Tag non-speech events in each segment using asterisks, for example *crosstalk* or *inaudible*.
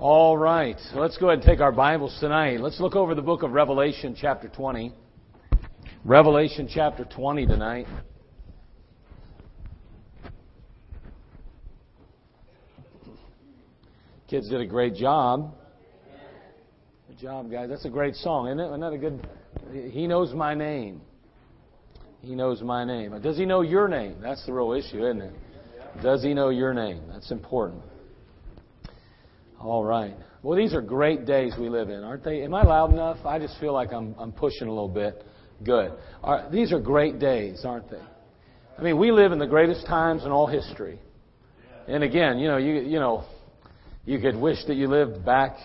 All right, let's go ahead and take our Bibles tonight. Let's look over the book of Revelation, chapter 20. Revelation, chapter 20 tonight. Kids did a great job. Good job, guys. That's a great song, isn't it? Isn't that a good? He knows my name. He knows my name. Does he know your name? That's the real issue, isn't it? Does he know your name? That's important. All right. Well, these are great days we live in, aren't they? Am I loud enough? I just feel like I'm, I'm pushing a little bit. Good. Right, these are great days, aren't they? I mean, we live in the greatest times in all history. And again, you know, you you know, you could wish that you lived back,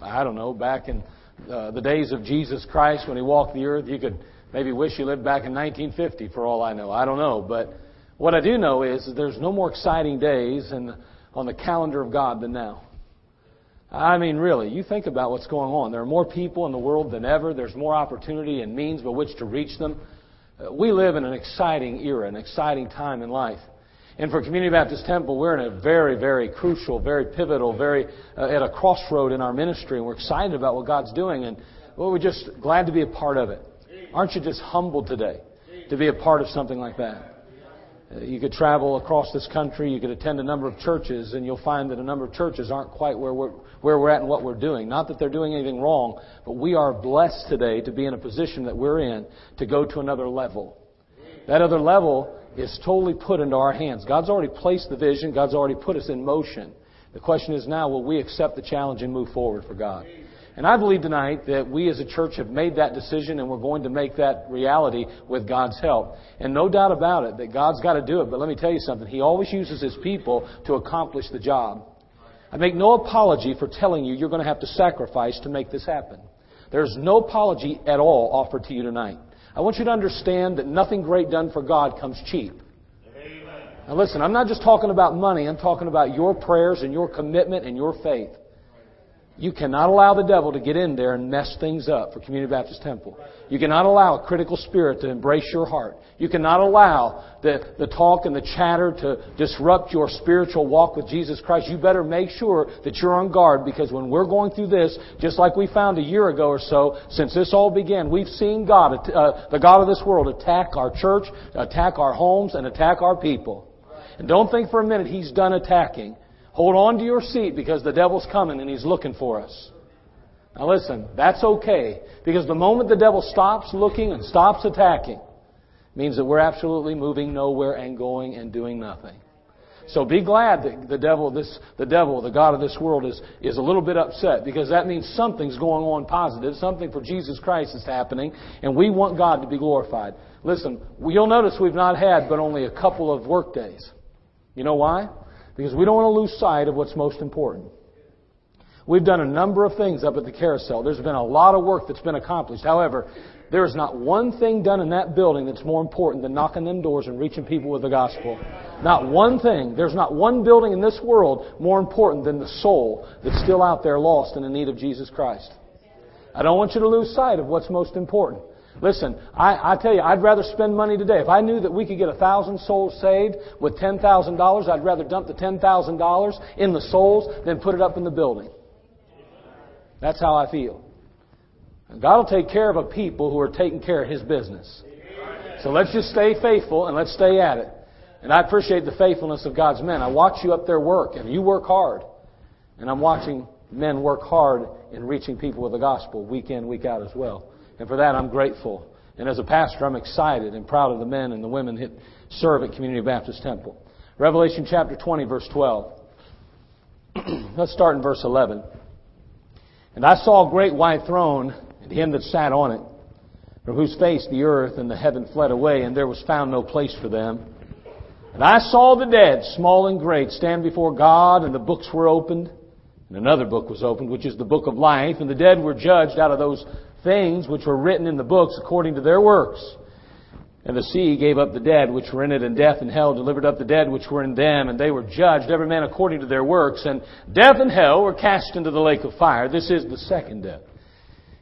I don't know, back in uh, the days of Jesus Christ when he walked the earth. You could maybe wish you lived back in 1950 for all I know. I don't know, but what I do know is that there's no more exciting days in, on the calendar of God than now. I mean, really, you think about what's going on. There are more people in the world than ever. There's more opportunity and means by which to reach them. Uh, we live in an exciting era, an exciting time in life. And for Community Baptist Temple, we're in a very, very crucial, very pivotal, very uh, at a crossroad in our ministry, and we're excited about what God's doing, and well, we're just glad to be a part of it. Aren't you just humbled today to be a part of something like that? Uh, you could travel across this country, you could attend a number of churches, and you'll find that a number of churches aren't quite where we're, where we're at and what we're doing. Not that they're doing anything wrong, but we are blessed today to be in a position that we're in to go to another level. That other level is totally put into our hands. God's already placed the vision, God's already put us in motion. The question is now, will we accept the challenge and move forward for God? And I believe tonight that we as a church have made that decision and we're going to make that reality with God's help. And no doubt about it that God's got to do it. But let me tell you something. He always uses His people to accomplish the job. I make no apology for telling you you're going to have to sacrifice to make this happen. There's no apology at all offered to you tonight. I want you to understand that nothing great done for God comes cheap. Now listen, I'm not just talking about money, I'm talking about your prayers and your commitment and your faith. You cannot allow the devil to get in there and mess things up for Community Baptist Temple. You cannot allow a critical spirit to embrace your heart. You cannot allow the, the talk and the chatter to disrupt your spiritual walk with Jesus Christ. You better make sure that you're on guard because when we're going through this, just like we found a year ago or so, since this all began, we've seen God, uh, the God of this world, attack our church, attack our homes, and attack our people. And don't think for a minute He's done attacking. Hold on to your seat because the devil's coming and he's looking for us. Now listen, that's okay because the moment the devil stops looking and stops attacking means that we're absolutely moving nowhere and going and doing nothing. So be glad that the devil, this, the devil, the God of this world is, is a little bit upset because that means something's going on positive. Something for Jesus Christ is happening and we want God to be glorified. Listen, you'll notice we've not had but only a couple of work days. You know why? Because we don't want to lose sight of what's most important. We've done a number of things up at the carousel. There's been a lot of work that's been accomplished. However, there is not one thing done in that building that's more important than knocking them doors and reaching people with the gospel. Not one thing. There's not one building in this world more important than the soul that's still out there lost and in need of Jesus Christ. I don't want you to lose sight of what's most important. Listen, I, I tell you, I'd rather spend money today. If I knew that we could get a thousand souls saved with ten thousand dollars, I'd rather dump the ten thousand dollars in the souls than put it up in the building. That's how I feel. God will take care of a people who are taking care of His business. So let's just stay faithful and let's stay at it. And I appreciate the faithfulness of God's men. I watch you up there work, and you work hard. And I'm watching men work hard in reaching people with the gospel week in, week out as well. And for that, I'm grateful. And as a pastor, I'm excited and proud of the men and the women that serve at Community Baptist Temple. Revelation chapter 20, verse 12. *clears throat* Let's start in verse 11. And I saw a great white throne, and him that sat on it, from whose face the earth and the heaven fled away, and there was found no place for them. And I saw the dead, small and great, stand before God, and the books were opened. And another book was opened, which is the book of life, and the dead were judged out of those things which were written in the books according to their works. And the sea gave up the dead which were in it, and death and hell delivered up the dead which were in them, and they were judged, every man according to their works. And death and hell were cast into the lake of fire. This is the second death.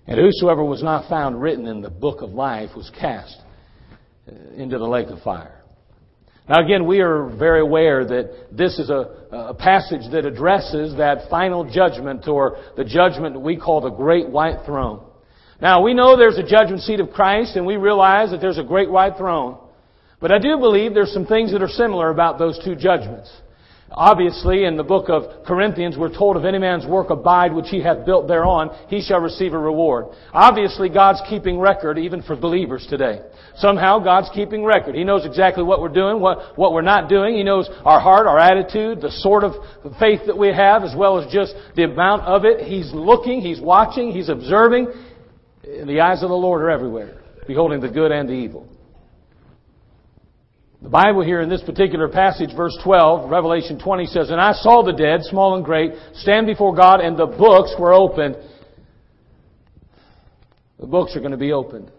And whosoever was not found written in the book of life was cast uh, into the lake of fire. Now again, we are very aware that this is a, a, passage that addresses that final judgment or the judgment we call the Great White Throne. Now we know there's a judgment seat of Christ and we realize that there's a Great White Throne. But I do believe there's some things that are similar about those two judgments. Obviously, in the book of Corinthians, we're told if any man's work abide which he hath built thereon, he shall receive a reward. Obviously, God's keeping record even for believers today. Somehow, God's keeping record. He knows exactly what we're doing, what, what we're not doing. He knows our heart, our attitude, the sort of faith that we have, as well as just the amount of it. He's looking, He's watching, He's observing. The eyes of the Lord are everywhere, beholding the good and the evil. The Bible here in this particular passage, verse 12, Revelation 20 says, And I saw the dead, small and great, stand before God, and the books were opened. The books are going to be opened.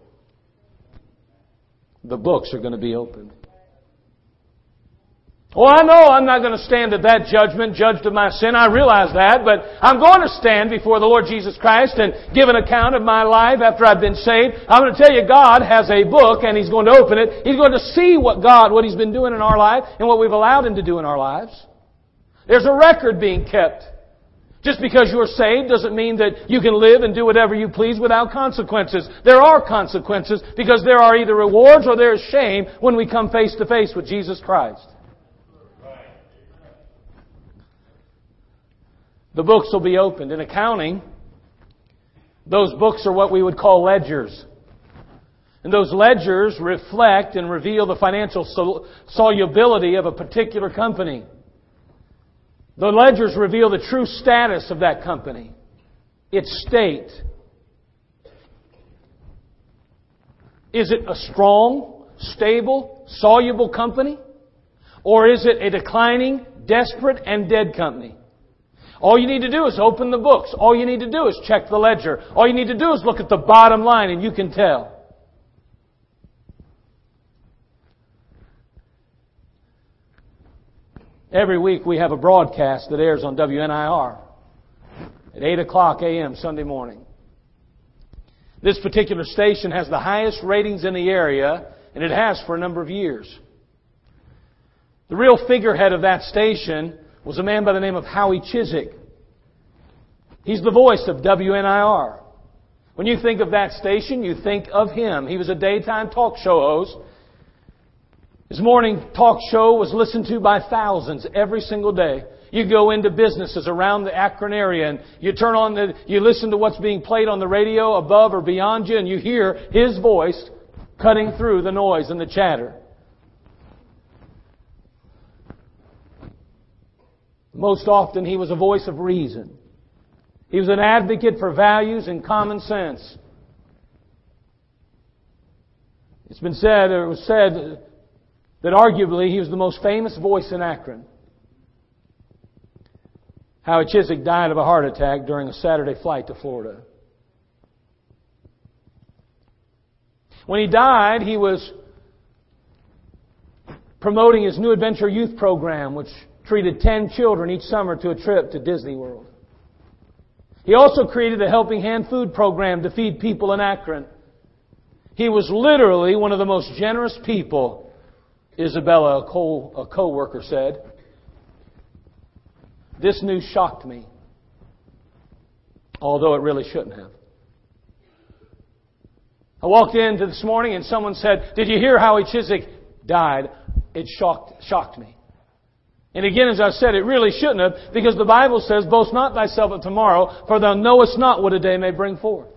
The books are going to be opened. Well, I know I'm not going to stand at that judgment, judged of my sin. I realize that, but I'm going to stand before the Lord Jesus Christ and give an account of my life after I've been saved. I'm going to tell you God has a book and He's going to open it. He's going to see what God, what He's been doing in our life and what we've allowed Him to do in our lives. There's a record being kept. Just because you're saved doesn't mean that you can live and do whatever you please without consequences. There are consequences because there are either rewards or there is shame when we come face to face with Jesus Christ. The books will be opened. In accounting, those books are what we would call ledgers. And those ledgers reflect and reveal the financial solubility of a particular company. The ledgers reveal the true status of that company, its state. Is it a strong, stable, soluble company? Or is it a declining, desperate, and dead company? All you need to do is open the books. All you need to do is check the ledger. All you need to do is look at the bottom line and you can tell. Every week we have a broadcast that airs on WNIR at 8 o'clock a.m. Sunday morning. This particular station has the highest ratings in the area, and it has for a number of years. The real figurehead of that station was a man by the name of Howie Chizek. He's the voice of WNIR. When you think of that station, you think of him. He was a daytime talk show host. His morning talk show was listened to by thousands every single day. You go into businesses around the Akron area and you turn on the, you listen to what's being played on the radio above or beyond you and you hear his voice cutting through the noise and the chatter. Most often he was a voice of reason. He was an advocate for values and common sense. It's been said, or it was said, that arguably he was the most famous voice in Akron. Howie Chizek died of a heart attack during a Saturday flight to Florida. When he died, he was promoting his New Adventure Youth program, which treated 10 children each summer to a trip to Disney World. He also created the Helping Hand food program to feed people in Akron. He was literally one of the most generous people, Isabella, a, co- a co-worker said. This news shocked me, although it really shouldn't have. I walked in this morning and someone said, Did you hear Howie Chizek died? It shocked, shocked me. And again, as I said, it really shouldn't have, because the Bible says, Boast not thyself of tomorrow, for thou knowest not what a day may bring forth.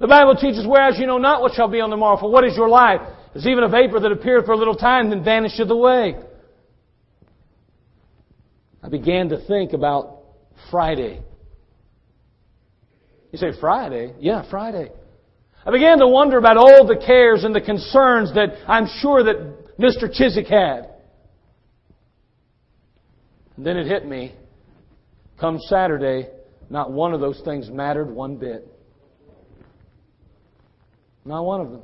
The Bible teaches, Whereas you know not what shall be on the morrow, for what is your life? Is even a vapor that appeareth for a little time, then vanisheth away. I began to think about Friday. You say, Friday? Yeah, Friday. I began to wonder about all the cares and the concerns that I'm sure that Mr. Chizek had. And then it hit me. Come Saturday, not one of those things mattered one bit. Not one of them.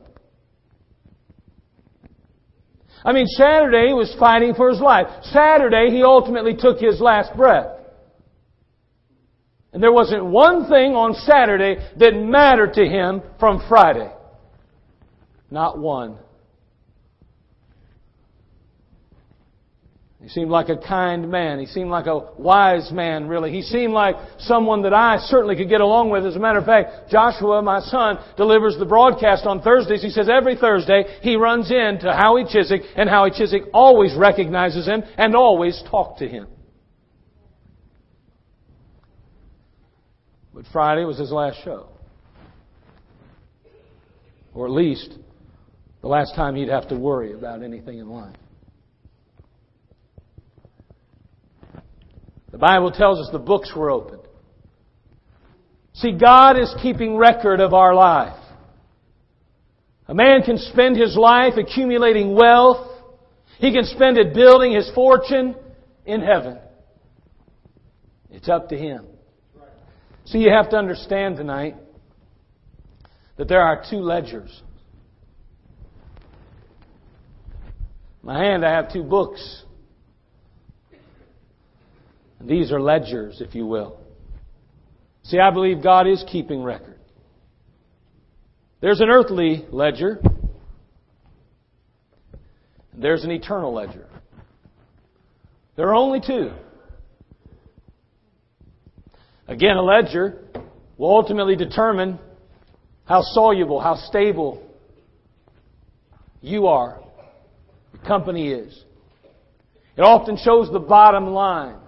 I mean, Saturday he was fighting for his life. Saturday he ultimately took his last breath. And there wasn't one thing on Saturday that mattered to him from Friday. Not one. He seemed like a kind man. He seemed like a wise man, really. He seemed like someone that I certainly could get along with. As a matter of fact, Joshua, my son, delivers the broadcast on Thursdays. He says every Thursday he runs in to Howie Chizek, and Howie Chizek always recognizes him and always talks to him. But Friday was his last show. Or at least the last time he'd have to worry about anything in life. The Bible tells us the books were opened. See, God is keeping record of our life. A man can spend his life accumulating wealth. He can spend it building his fortune in heaven. It's up to him. See, you have to understand tonight that there are two ledgers. In my hand, I have two books. These are ledgers, if you will. See, I believe God is keeping record. There's an earthly ledger. There's an eternal ledger. There are only two. Again, a ledger will ultimately determine how soluble, how stable you are, the company is. It often shows the bottom line.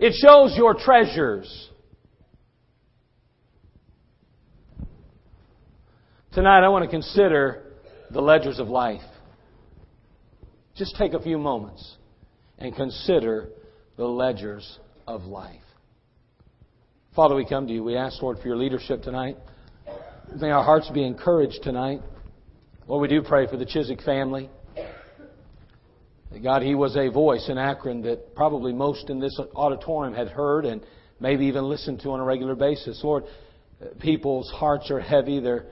It shows your treasures. Tonight I want to consider the ledgers of life. Just take a few moments and consider the ledgers of life. Father, we come to you. We ask, Lord, for your leadership tonight. May our hearts be encouraged tonight. Lord, we do pray for the Chizek family. God, He was a voice in Akron that probably most in this auditorium had heard and maybe even listened to on a regular basis. Lord, people's hearts are heavy. They're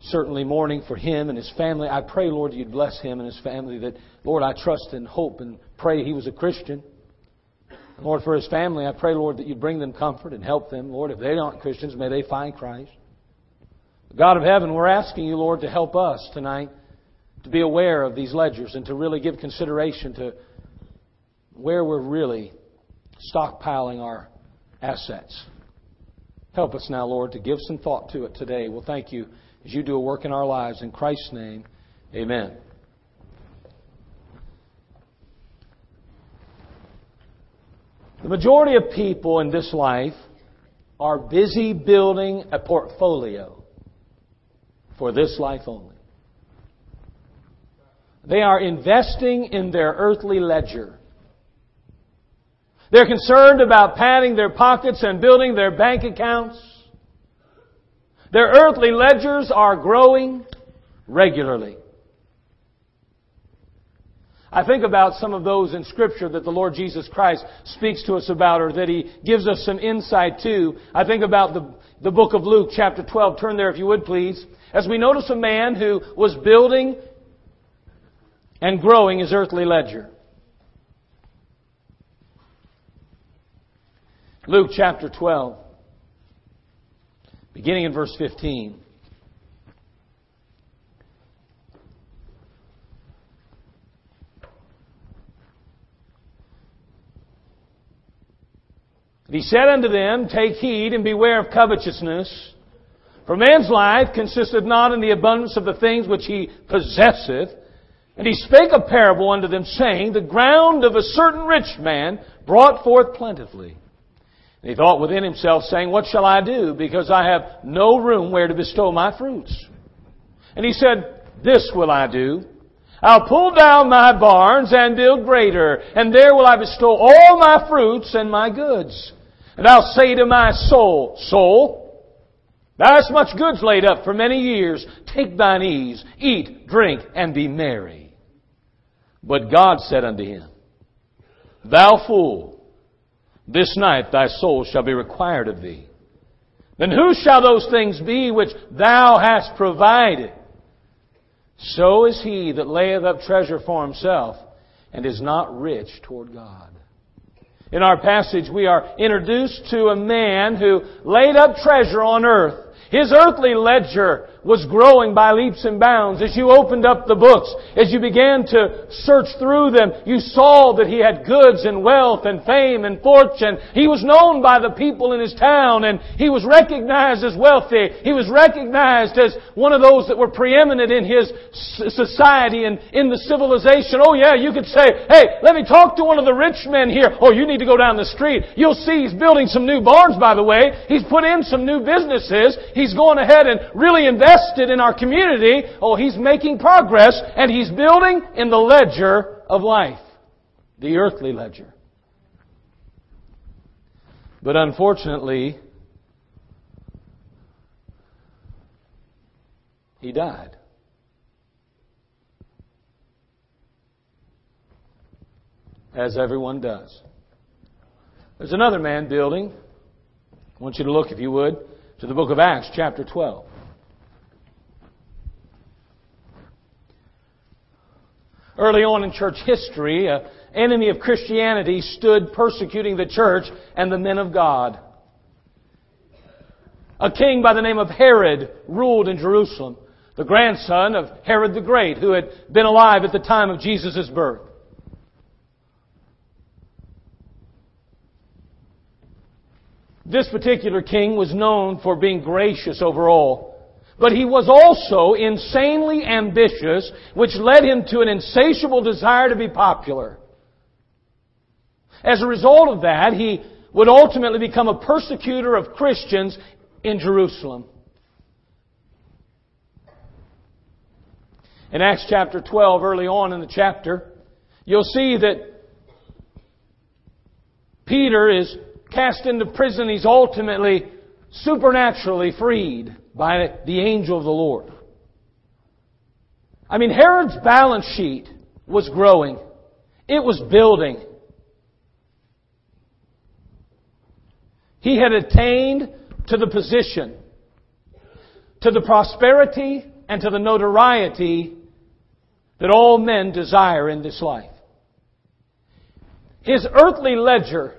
certainly mourning for him and his family. I pray, Lord, you'd bless him and his family. That, Lord, I trust and hope and pray he was a Christian. Lord, for his family, I pray, Lord, that you bring them comfort and help them. Lord, if they aren't Christians, may they find Christ. God of heaven, we're asking you, Lord, to help us tonight to be aware of these ledgers and to really give consideration to where we're really stockpiling our assets. Help us now, Lord, to give some thought to it today. We'll thank you as you do a work in our lives. In Christ's name, amen. The majority of people in this life are busy building a portfolio for this life only. They are investing in their earthly ledger. They're concerned about padding their pockets and building their bank accounts. Their earthly ledgers are growing regularly. I think about some of those in Scripture that the Lord Jesus Christ speaks to us about or that He gives us some insight to. I think about the, the book of Luke, chapter 12. Turn there if you would, please. As we notice a man who was building and growing his earthly ledger. Luke chapter 12, beginning in verse 15. he said unto them, Take heed and beware of covetousness. For man's life consisteth not in the abundance of the things which he possesseth. And he spake a parable unto them, saying, The ground of a certain rich man brought forth plentifully. And he thought within himself, saying, What shall I do? Because I have no room where to bestow my fruits. And he said, This will I do. I'll pull down my barns and build greater, and there will I bestow all my fruits and my goods. And I'll say to my soul, Soul, Thou hast much goods laid up for many years. Take thine ease, eat, drink, and be merry. But God said unto him, Thou fool, this night thy soul shall be required of thee. Then who shall those things be which thou hast provided? So is he that layeth up treasure for himself and is not rich toward God. In our passage, we are introduced to a man who laid up treasure on earth. His earthly ledger was growing by leaps and bounds. As you opened up the books, as you began to search through them, you saw that he had goods and wealth and fame and fortune. He was known by the people in his town and he was recognized as wealthy. He was recognized as one of those that were preeminent in his society and in the civilization. Oh yeah, you could say, hey, let me talk to one of the rich men here. Oh, you need to go down the street. You'll see he's building some new barns, by the way. He's put in some new businesses. He's going ahead and really invested in our community. Oh, he's making progress and he's building in the ledger of life. The earthly ledger. But unfortunately, he died. As everyone does. There's another man building. I want you to look, if you would, to the book of Acts, chapter 12. Early on in church history, an enemy of Christianity stood persecuting the church and the men of God. A king by the name of Herod ruled in Jerusalem, the grandson of Herod the Great, who had been alive at the time of Jesus' birth. This particular king was known for being gracious overall. But he was also insanely ambitious, which led him to an insatiable desire to be popular. As a result of that, he would ultimately become a persecutor of Christians in Jerusalem. In Acts chapter 12, early on in the chapter, you'll see that Peter is cast into prison, he's ultimately supernaturally freed by the angel of the Lord. I mean, Herod's balance sheet was growing. It was building. He had attained to the position, to the prosperity, and to the notoriety that all men desire in this life. His earthly ledger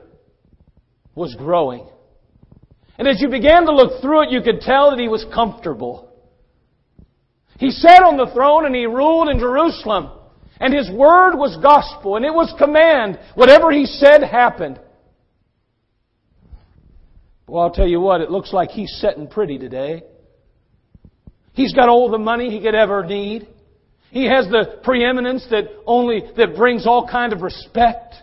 was growing. And as you began to look through it, you could tell that he was comfortable. He sat on the throne and he ruled in Jerusalem. And his word was gospel and it was command. Whatever he said happened. Well, I'll tell you what, it looks like he's sitting pretty today. He's got all the money he could ever need. He has the preeminence that only, that brings all kind of respect.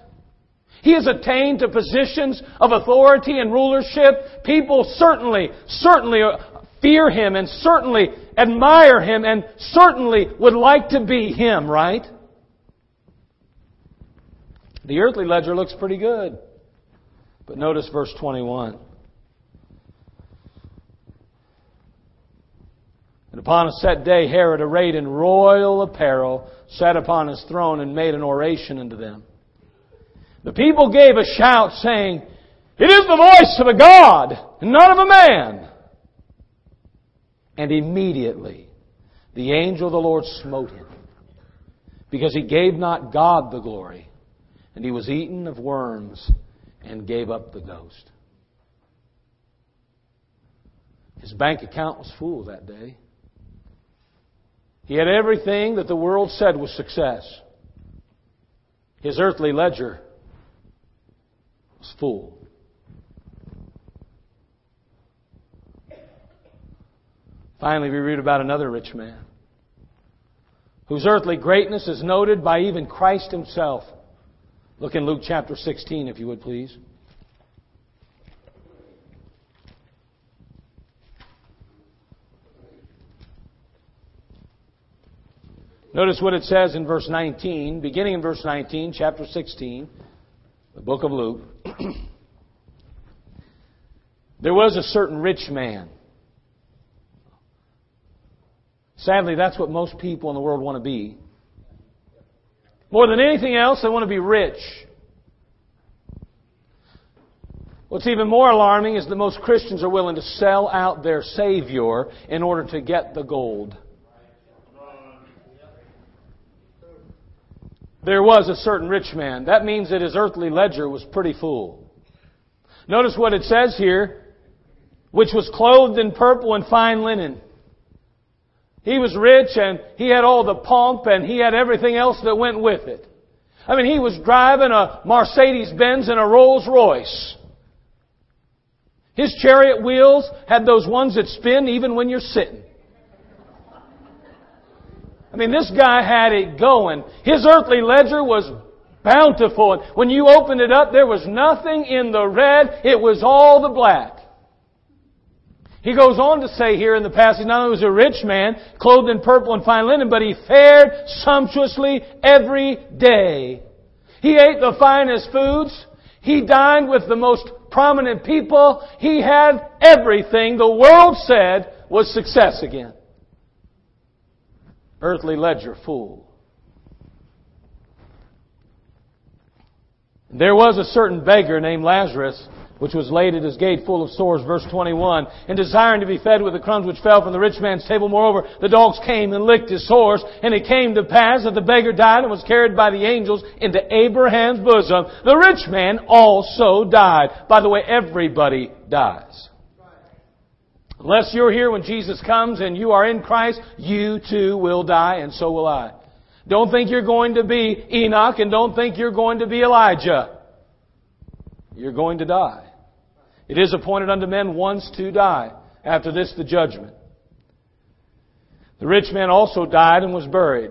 He has attained to positions of authority and rulership. People certainly, certainly fear him and certainly admire him and certainly would like to be him, right? The earthly ledger looks pretty good. But notice verse 21. And upon a set day, Herod, arrayed in royal apparel, sat upon his throne and made an oration unto them. The people gave a shout saying, It is the voice of a God and not of a man. And immediately the angel of the Lord smote him because he gave not God the glory and he was eaten of worms and gave up the ghost. His bank account was full that day. He had everything that the world said was success. His earthly ledger full. Finally, we read about another rich man whose earthly greatness is noted by even Christ himself. Look in Luke chapter 16, if you would please. Notice what it says in verse 19, beginning in verse 19, chapter 16 the book of Luke, *clears throat* there was a certain rich man. Sadly, that's what most people in the world want to be. More than anything else, they want to be rich. What's even more alarming is that most Christians are willing to sell out their Savior in order to get the gold. There was a certain rich man. That means that his earthly ledger was pretty full. Notice what it says here, which was clothed in purple and fine linen. He was rich and he had all the pomp and he had everything else that went with it. I mean, he was driving a Mercedes Benz and a Rolls Royce. His chariot wheels had those ones that spin even when you're sitting. I mean, this guy had it going. His earthly ledger was bountiful. When you opened it up, there was nothing in the red. It was all the black. He goes on to say here in the passage, not only was he a rich man, clothed in purple and fine linen, but he fared sumptuously every day. He ate the finest foods. He dined with the most prominent people. He had everything the world said was success again. Earthly ledger full. There was a certain beggar named Lazarus which was laid at his gate full of sores, verse 21, and desiring to be fed with the crumbs which fell from the rich man's table. Moreover, the dogs came and licked his sores, and it came to pass that the beggar died and was carried by the angels into Abraham's bosom. The rich man also died. By the way, everybody dies. Unless you're here when Jesus comes and you are in Christ, you too will die, and so will I. Don't think you're going to be Enoch, and don't think you're going to be Elijah. You're going to die. It is appointed unto men once to die. After this, the judgment. The rich man also died and was buried.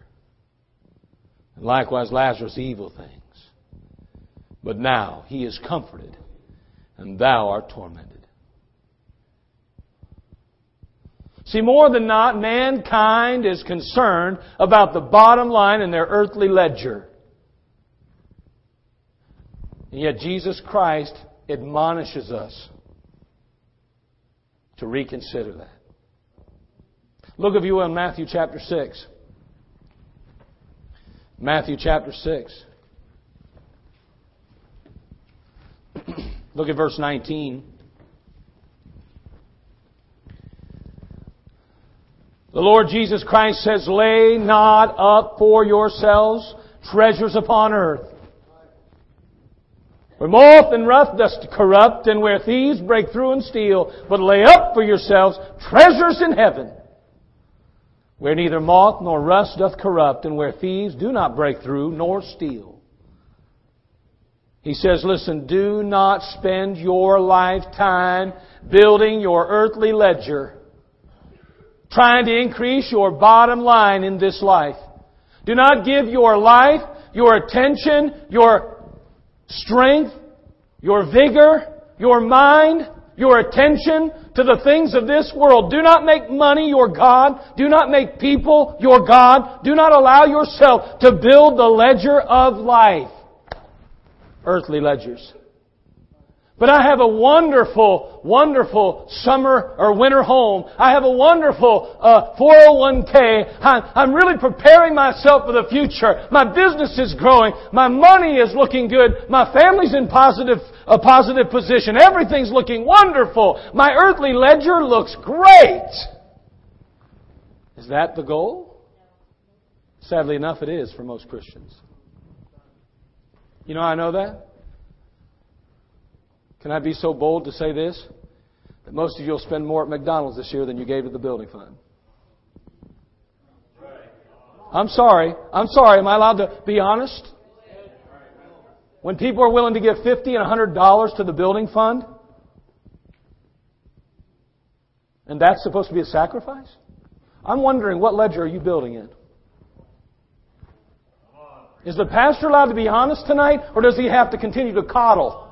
And likewise Lazarus evil things. But now he is comforted, and thou art tormented. See, more than not, mankind is concerned about the bottom line in their earthly ledger. And yet Jesus Christ admonishes us to reconsider that. Look, if you will, in Matthew chapter 6. Matthew chapter 6. Look at verse 19. The Lord Jesus Christ says, Lay not up for yourselves treasures upon earth where moth and rust doth corrupt, and where thieves break through and steal, but lay up for yourselves treasures in heaven, where neither moth nor rust doth corrupt, and where thieves do not break through nor steal. He says, listen, do not spend your lifetime building your earthly ledger, trying to increase your bottom line in this life. Do not give your life, your attention, your strength, your vigor, your mind, your attention to the things of this world. Do not make money your God. Do not make people your God. Do not allow yourself to build the ledger of life. Earthly ledgers. But I have a wonderful, wonderful summer or winter home. I have a wonderful uh, 401k. I'm, I'm really preparing myself for the future. My business is growing. My money is looking good. My family's in positive, a positive position. Everything's looking wonderful. My earthly ledger looks great. Is that the goal? Sadly enough, it is for most Christians. You know I know that? Can I be so bold to say this? That most of you will spend more at McDonald's this year than you gave to the building fund. I'm sorry. I'm sorry. Am I allowed to be honest? When people are willing to give 50 and $100 to the building fund, and that's supposed to be a sacrifice? I'm wondering what ledger are you building in? Is the pastor allowed to be honest tonight, or does he have to continue to coddle?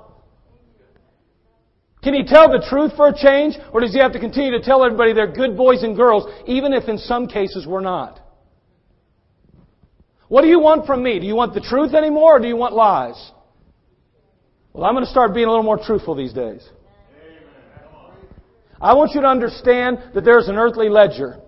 Can he tell the truth for a change? Or does he have to continue to tell everybody they're good boys and girls, even if in some cases we're not? What do you want from me? Do you want the truth anymore or do you want lies? Well, I'm going to start being a little more truthful these days. I want you to understand that there's an earthly ledger.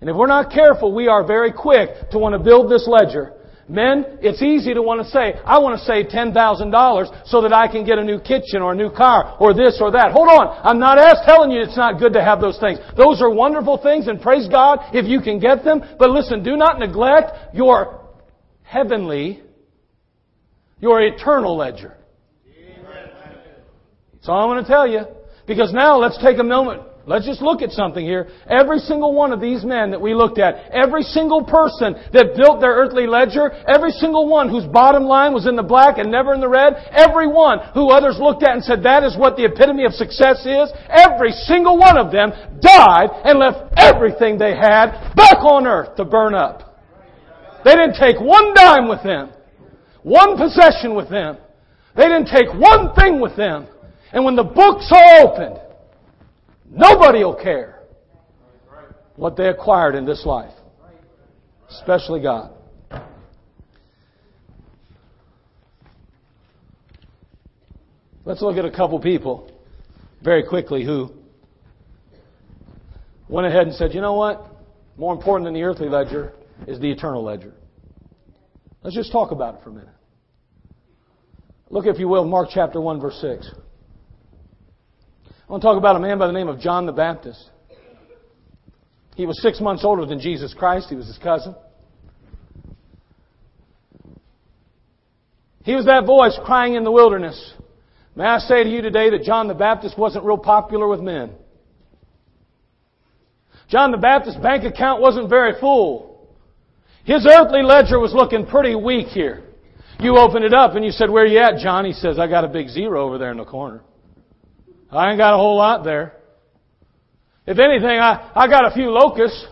And if we're not careful, we are very quick to want to build this ledger. Men, it's easy to want to say, I want to save $10,000 so that I can get a new kitchen or a new car or this or that. Hold on. I'm not asked telling you it's not good to have those things. Those are wonderful things and praise God if you can get them. But listen, do not neglect your heavenly, your eternal ledger. That's all I'm going to tell you. Because now let's take a moment Let's just look at something here. Every single one of these men that we looked at, every single person that built their earthly ledger, every single one whose bottom line was in the black and never in the red, every one who others looked at and said that is what the epitome of success is, every single one of them died and left everything they had back on earth to burn up. They didn't take one dime with them, one possession with them. They didn't take one thing with them. And when the books are opened, Nobody will care what they acquired in this life, especially God. Let's look at a couple people very quickly who went ahead and said, you know what? More important than the earthly ledger is the eternal ledger. Let's just talk about it for a minute. Look, if you will, Mark chapter 1, verse 6. I want to talk about a man by the name of John the Baptist. He was six months older than Jesus Christ. He was his cousin. He was that voice crying in the wilderness. May I say to you today that John the Baptist wasn't real popular with men. John the Baptist's bank account wasn't very full. His earthly ledger was looking pretty weak here. You open it up and you said, where you at, John? He says, I got a big zero over there in the corner. I ain't got a whole lot there. If anything, I, I got a few locusts.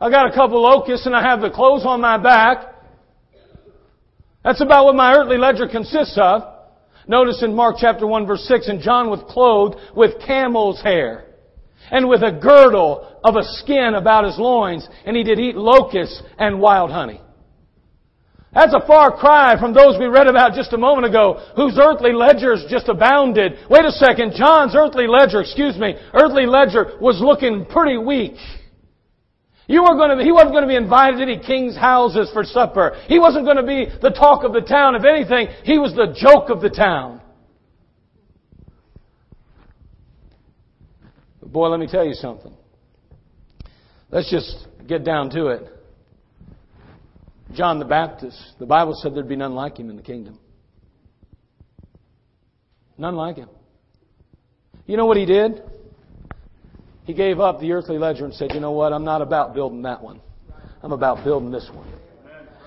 I got a couple locusts and I have the clothes on my back. That's about what my earthly ledger consists of. Notice in Mark chapter 1 verse 6, and John was clothed with camel's hair and with a girdle of a skin about his loins, and he did eat locusts and wild honey. That's a far cry from those we read about just a moment ago, whose earthly ledgers just abounded. Wait a second, John's earthly ledger, excuse me, earthly ledger was looking pretty weak. You were going to, he wasn't going to be invited to any king's houses for supper. He wasn't going to be the talk of the town. If anything, he was the joke of the town. But boy, let me tell you something. Let's just get down to it. John the Baptist, the Bible said there'd be none like him in the kingdom. None like him. You know what he did? He gave up the earthly ledger and said, You know what? I'm not about building that one. I'm about building this one.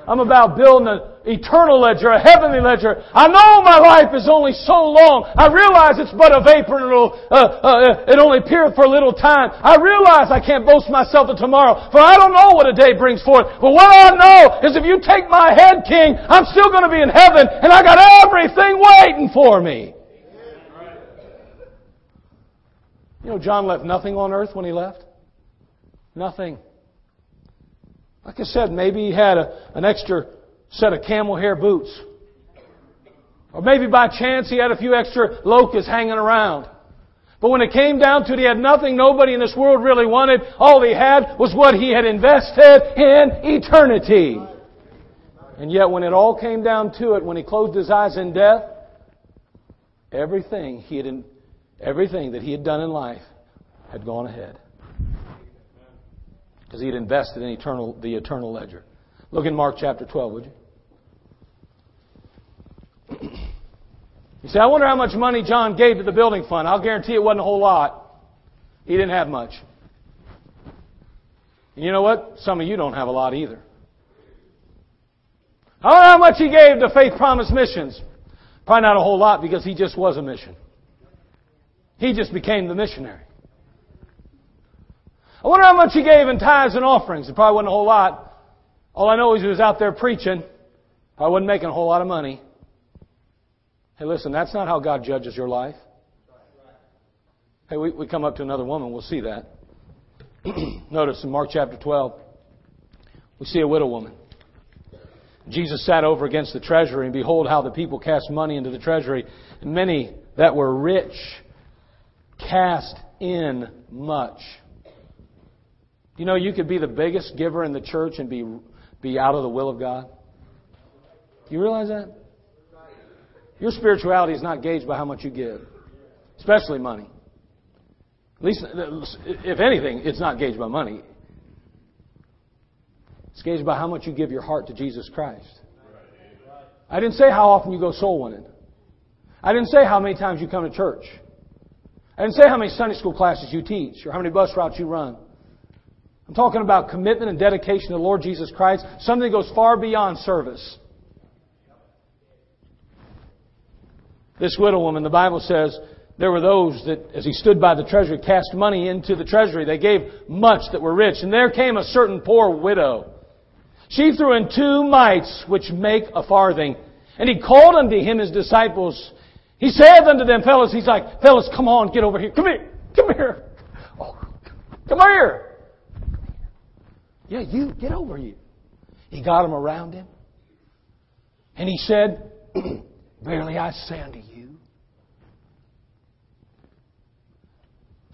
I'm about building an eternal ledger, a heavenly ledger. I know my life is only so long. I realize it's but a vapor and it'll, uh, uh, it only appear for a little time. I realize I can't boast myself of tomorrow, for I don't know what a day brings forth. But what I know is if you take my head, King, I'm still going to be in heaven, and I got everything waiting for me. You know, John left nothing on earth when he left. Nothing. Like I said, maybe he had a, an extra set of camel hair boots. Or maybe by chance he had a few extra locusts hanging around. But when it came down to it, he had nothing nobody in this world really wanted. All he had was what he had invested in eternity. And yet when it all came down to it, when he closed his eyes in death, everything he had, everything that he had done in life had gone ahead because he had invested in eternal, the eternal ledger. Look in Mark chapter 12, would you? You say, I wonder how much money John gave to the building fund. I'll guarantee it wasn't a whole lot. He didn't have much. And you know what? Some of you don't have a lot either. I wonder how much he gave to Faith Promise Missions. Probably not a whole lot because he just was a mission. He just became the missionary. I wonder how much he gave in tithes and offerings. It probably wasn't a whole lot. All I know is he was out there preaching. I wasn't making a whole lot of money. Hey, listen, that's not how God judges your life. Hey, we, we come up to another woman, we'll see that. *clears throat* Notice in Mark chapter 12, we see a widow woman. Jesus sat over against the treasury, and behold, how the people cast money into the treasury. And many that were rich cast in much. You know, you could be the biggest giver in the church and be, be out of the will of God. You realize that? Your spirituality is not gauged by how much you give, especially money. At least, if anything, it's not gauged by money. It's gauged by how much you give your heart to Jesus Christ. I didn't say how often you go soul winning. I didn't say how many times you come to church. I didn't say how many Sunday school classes you teach or how many bus routes you run. I'm talking about commitment and dedication to the Lord Jesus Christ, something that goes far beyond service. This widow woman, the Bible says, there were those that, as he stood by the treasury, cast money into the treasury. They gave much that were rich. And there came a certain poor widow. She threw in two mites, which make a farthing. And he called unto him his disciples. He said unto them, fellas, he's like, fellas, come on, get over here. Come here. Come here. Oh, come here. Yeah, you, get over here. He got them around him. And he said, *clears throat* Verily I say unto you,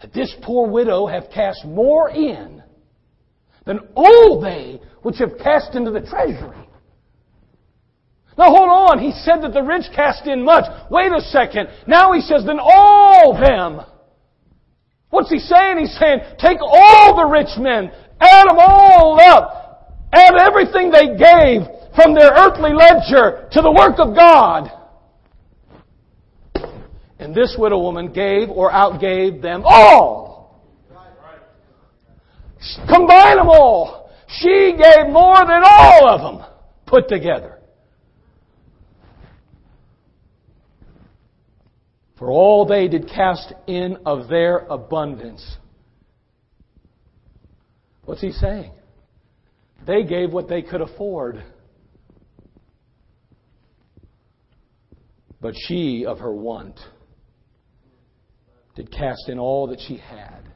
that this poor widow hath cast more in than all they which have cast into the treasury. Now hold on. He said that the rich cast in much. Wait a second. Now he says, then all them. What's he saying? He's saying, take all the rich men, add them all up, add everything they gave from their earthly ledger to the work of God. And this widow woman gave or outgave them all. Combine them all. She gave more than all of them put together. For all they did cast in of their abundance. What's he saying? They gave what they could afford. But she of her want did cast in all that she had,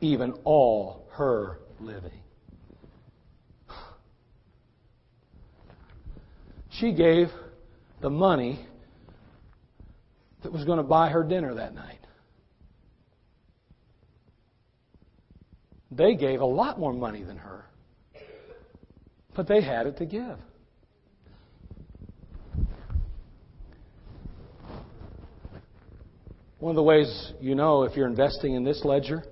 even all her living. She gave the money that was going to buy her dinner that night. They gave a lot more money than her, but they had it to give. One of the ways you know if you're investing in this ledger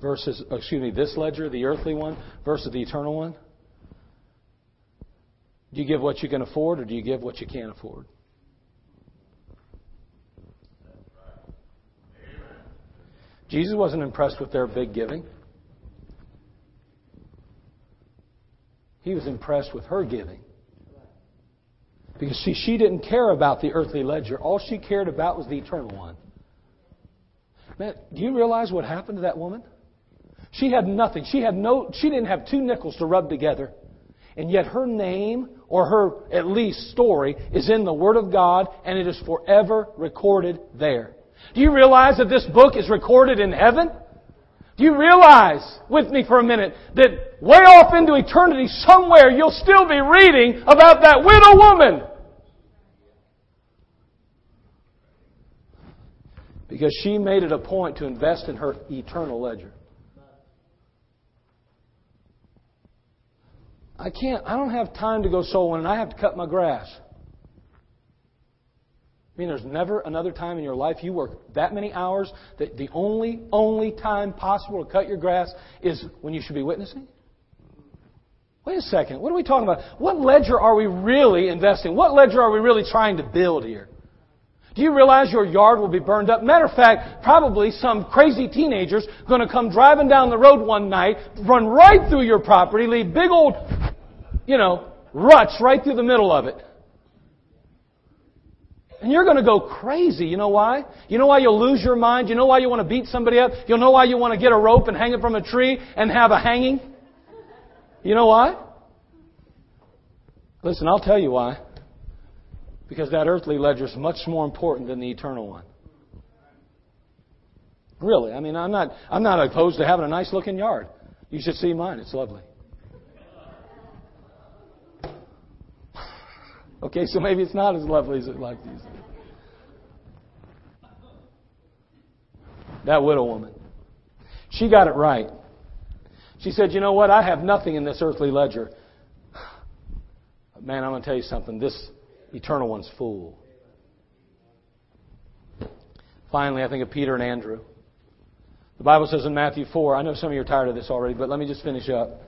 versus, uh, excuse me, this ledger, the earthly one, versus the eternal one, do you give what you can afford or do you give what you can't afford? Jesus wasn't impressed with their big giving. He was impressed with her giving. Because see, she didn't care about the earthly ledger. All she cared about was the eternal one. Man, do you realize what happened to that woman? She had nothing. She had no she didn't have two nickels to rub together. And yet her name or her at least story is in the Word of God and it is forever recorded there. Do you realize that this book is recorded in heaven? Do you realize, with me for a minute, that way off into eternity somewhere you'll still be reading about that widow woman? Because she made it a point to invest in her eternal ledger. I can't, I don't have time to go soul winning. I have to cut my grass. I mean, there's never another time in your life you work that many hours that the only, only time possible to cut your grass is when you should be witnessing? Wait a second. What are we talking about? What ledger are we really investing? What ledger are we really trying to build here? Do you realize your yard will be burned up? Matter of fact, probably some crazy teenagers going to come driving down the road one night, run right through your property, leave big old, you know, ruts right through the middle of it. And you're going to go crazy. You know why? You know why you'll lose your mind? You know why you want to beat somebody up? You'll know why you want to get a rope and hang it from a tree and have a hanging? You know why? Listen, I'll tell you why. Because that earthly ledger is much more important than the eternal one. Really, I mean, I'm not, I'm not opposed to having a nice looking yard. You should see mine. It's lovely. Okay, so maybe it's not as lovely as it like these. That widow woman. She got it right. She said, You know what? I have nothing in this earthly ledger. Man, I'm going to tell you something. This eternal one's full. Finally, I think of Peter and Andrew. The Bible says in Matthew 4, I know some of you are tired of this already, but let me just finish up.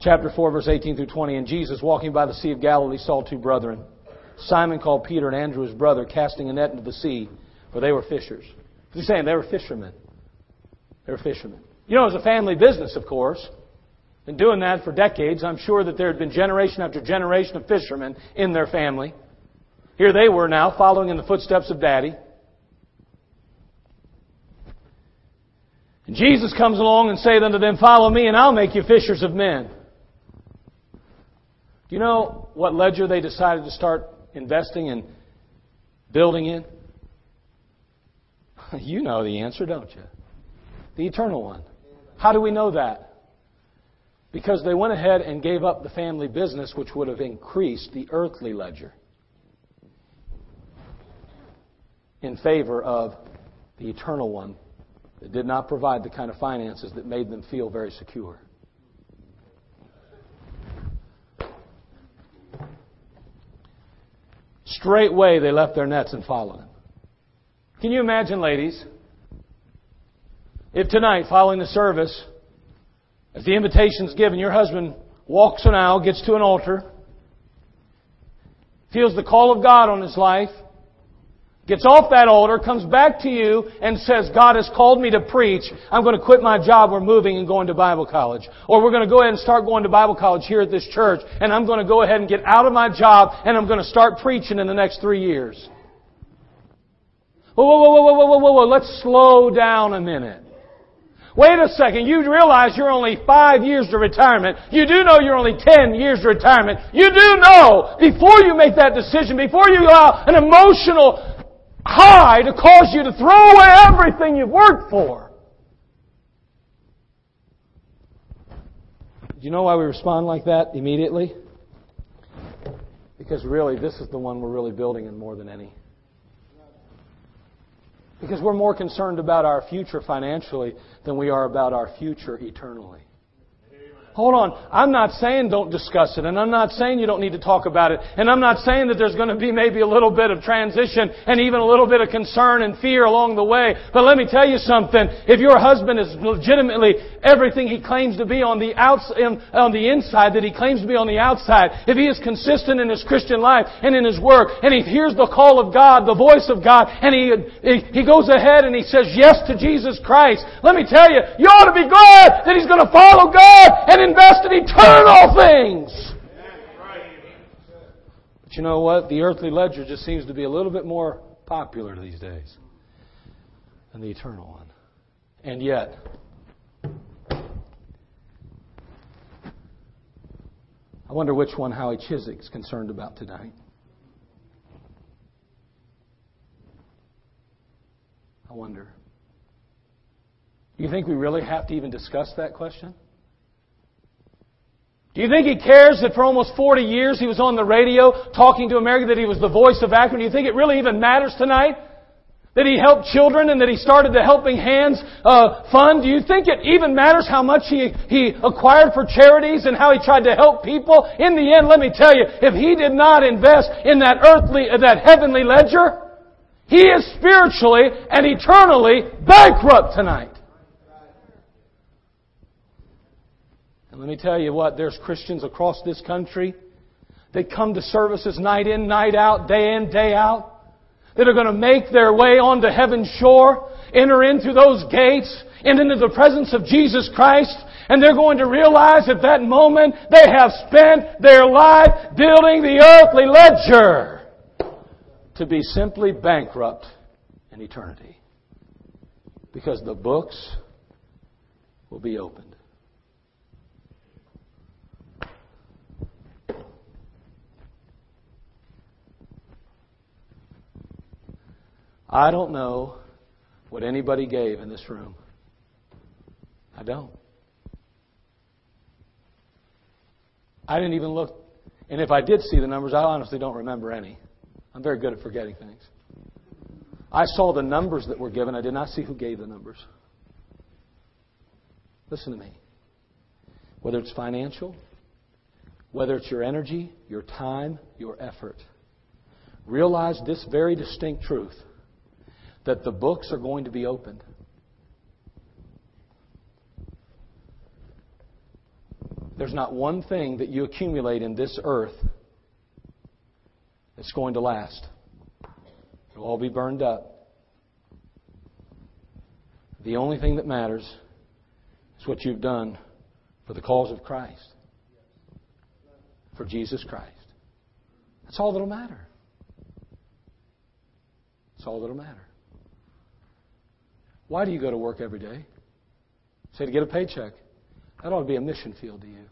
Chapter 4, verse 18 through 20. And Jesus, walking by the Sea of Galilee, saw two brethren. Simon called Peter and Andrew his brother, casting a net into the sea, for they were fishers. He's saying they were fishermen. They were fishermen. You know, it was a family business, of course. Been doing that for decades. I'm sure that there had been generation after generation of fishermen in their family. Here they were now, following in the footsteps of Daddy. And Jesus comes along and saith unto them, Follow me, and I'll make you fishers of men. Do you know what ledger they decided to start investing and building in? *laughs* You know the answer, don't you? The eternal one. How do we know that? Because they went ahead and gave up the family business, which would have increased the earthly ledger in favor of the eternal one that did not provide the kind of finances that made them feel very secure. Straightway they left their nets and followed him. Can you imagine, ladies, if tonight, following the service, as the invitation's given, your husband walks an aisle, gets to an altar, feels the call of God on his life, gets off that altar, comes back to you, and says, God has called me to preach. I'm going to quit my job. We're moving and going to Bible college. Or we're going to go ahead and start going to Bible college here at this church, and I'm going to go ahead and get out of my job, and I'm going to start preaching in the next three years. Whoa, whoa, whoa, whoa, whoa, whoa, whoa, whoa. Let's slow down a minute. Wait a second, you realize you're only five years to retirement. You do know you're only ten years to retirement. You do know, before you make that decision, before you allow an emotional high to cause you to throw away everything you've worked for. Do you know why we respond like that immediately? Because really, this is the one we're really building in more than any. Because we're more concerned about our future financially than we are about our future eternally. Hold on. I'm not saying don't discuss it, and I'm not saying you don't need to talk about it, and I'm not saying that there's going to be maybe a little bit of transition and even a little bit of concern and fear along the way. But let me tell you something. If your husband is legitimately everything he claims to be on the outs- on the inside that he claims to be on the outside, if he is consistent in his Christian life and in his work, and he hears the call of God, the voice of God, and he, he goes ahead and he says yes to Jesus Christ, let me tell you, you ought to be glad that he's going to follow God and and invest in eternal things. But you know what? The earthly ledger just seems to be a little bit more popular these days than the eternal one. And yet, I wonder which one Howie Chizek's concerned about tonight. I wonder. You think we really have to even discuss that question? Do you think he cares that for almost 40 years he was on the radio talking to America, that he was the voice of Akron? Do you think it really even matters tonight? That he helped children and that he started the Helping Hands uh, Fund? Do you think it even matters how much he, he acquired for charities and how he tried to help people? In the end, let me tell you, if he did not invest in that earthly, uh, that heavenly ledger, he is spiritually and eternally bankrupt tonight. And let me tell you what, there's Christians across this country that come to services night in, night out, day in, day out, that are going to make their way onto heaven's shore, enter into those gates, and into the presence of Jesus Christ, and they're going to realize at that moment they have spent their life building the earthly ledger to be simply bankrupt in eternity. Because the books will be opened. I don't know what anybody gave in this room. I don't. I didn't even look. And if I did see the numbers, I honestly don't remember any. I'm very good at forgetting things. I saw the numbers that were given. I did not see who gave the numbers. Listen to me. Whether it's financial, whether it's your energy, your time, your effort. Realize this very distinct truth that the books are going to be opened. There's not one thing that you accumulate in this earth that's going to last. It'll all be burned up. The only thing that matters is what you've done for the cause of Christ, for Jesus Christ. That's all that'll matter. That's all that'll matter. Why do you go to work every day? Say to get a paycheck. That ought to be a mission field to you.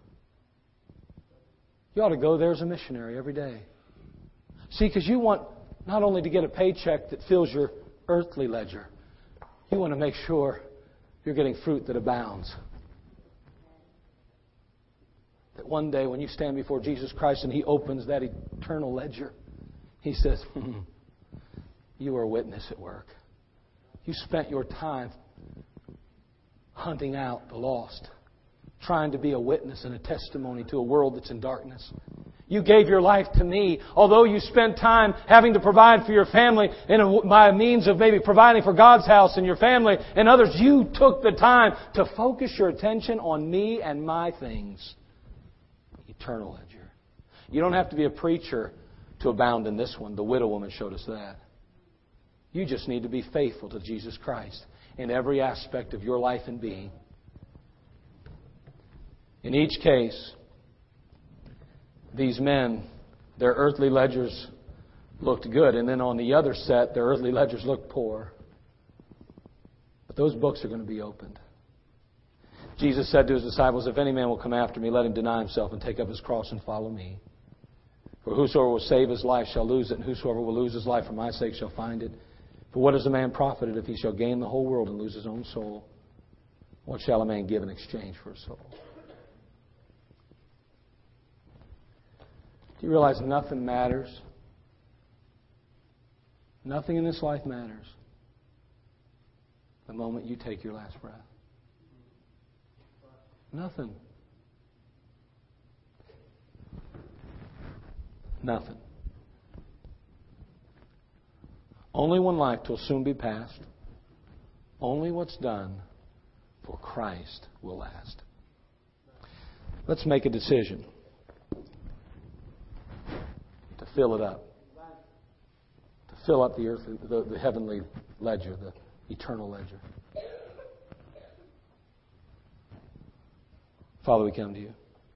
You ought to go there as a missionary every day. See, because you want not only to get a paycheck that fills your earthly ledger, you want to make sure you're getting fruit that abounds. That one day when you stand before Jesus Christ and He opens that eternal ledger, He says, *laughs* hmm, You are a witness at work. You spent your time hunting out the lost trying to be a witness and a testimony to a world that's in darkness. You gave your life to me. Although you spent time having to provide for your family in by means of maybe providing for God's house and your family and others, you took the time to focus your attention on me and my things. Eternal ledger. You don't have to be a preacher to abound in this one. The widow woman showed us that. You just need to be faithful to Jesus Christ in every aspect of your life and being. In each case, these men, their earthly ledgers looked good, and then on the other set, their earthly ledgers looked poor. But those books are going to be opened. Jesus said to his disciples, If any man will come after me, let him deny himself and take up his cross and follow me. For whosoever will save his life shall lose it, and whosoever will lose his life for my sake shall find it. For what is a man profited if he shall gain the whole world and lose his own soul? What shall a man give in exchange for his soul? Do you realize nothing matters? Nothing in this life matters the moment you take your last breath. Nothing. Nothing. Only one life will soon be passed. Only what's done for Christ will last. Let's make a decision to fill it up. To fill up the earthly, the, the heavenly ledger, the eternal ledger. Father, we come to you.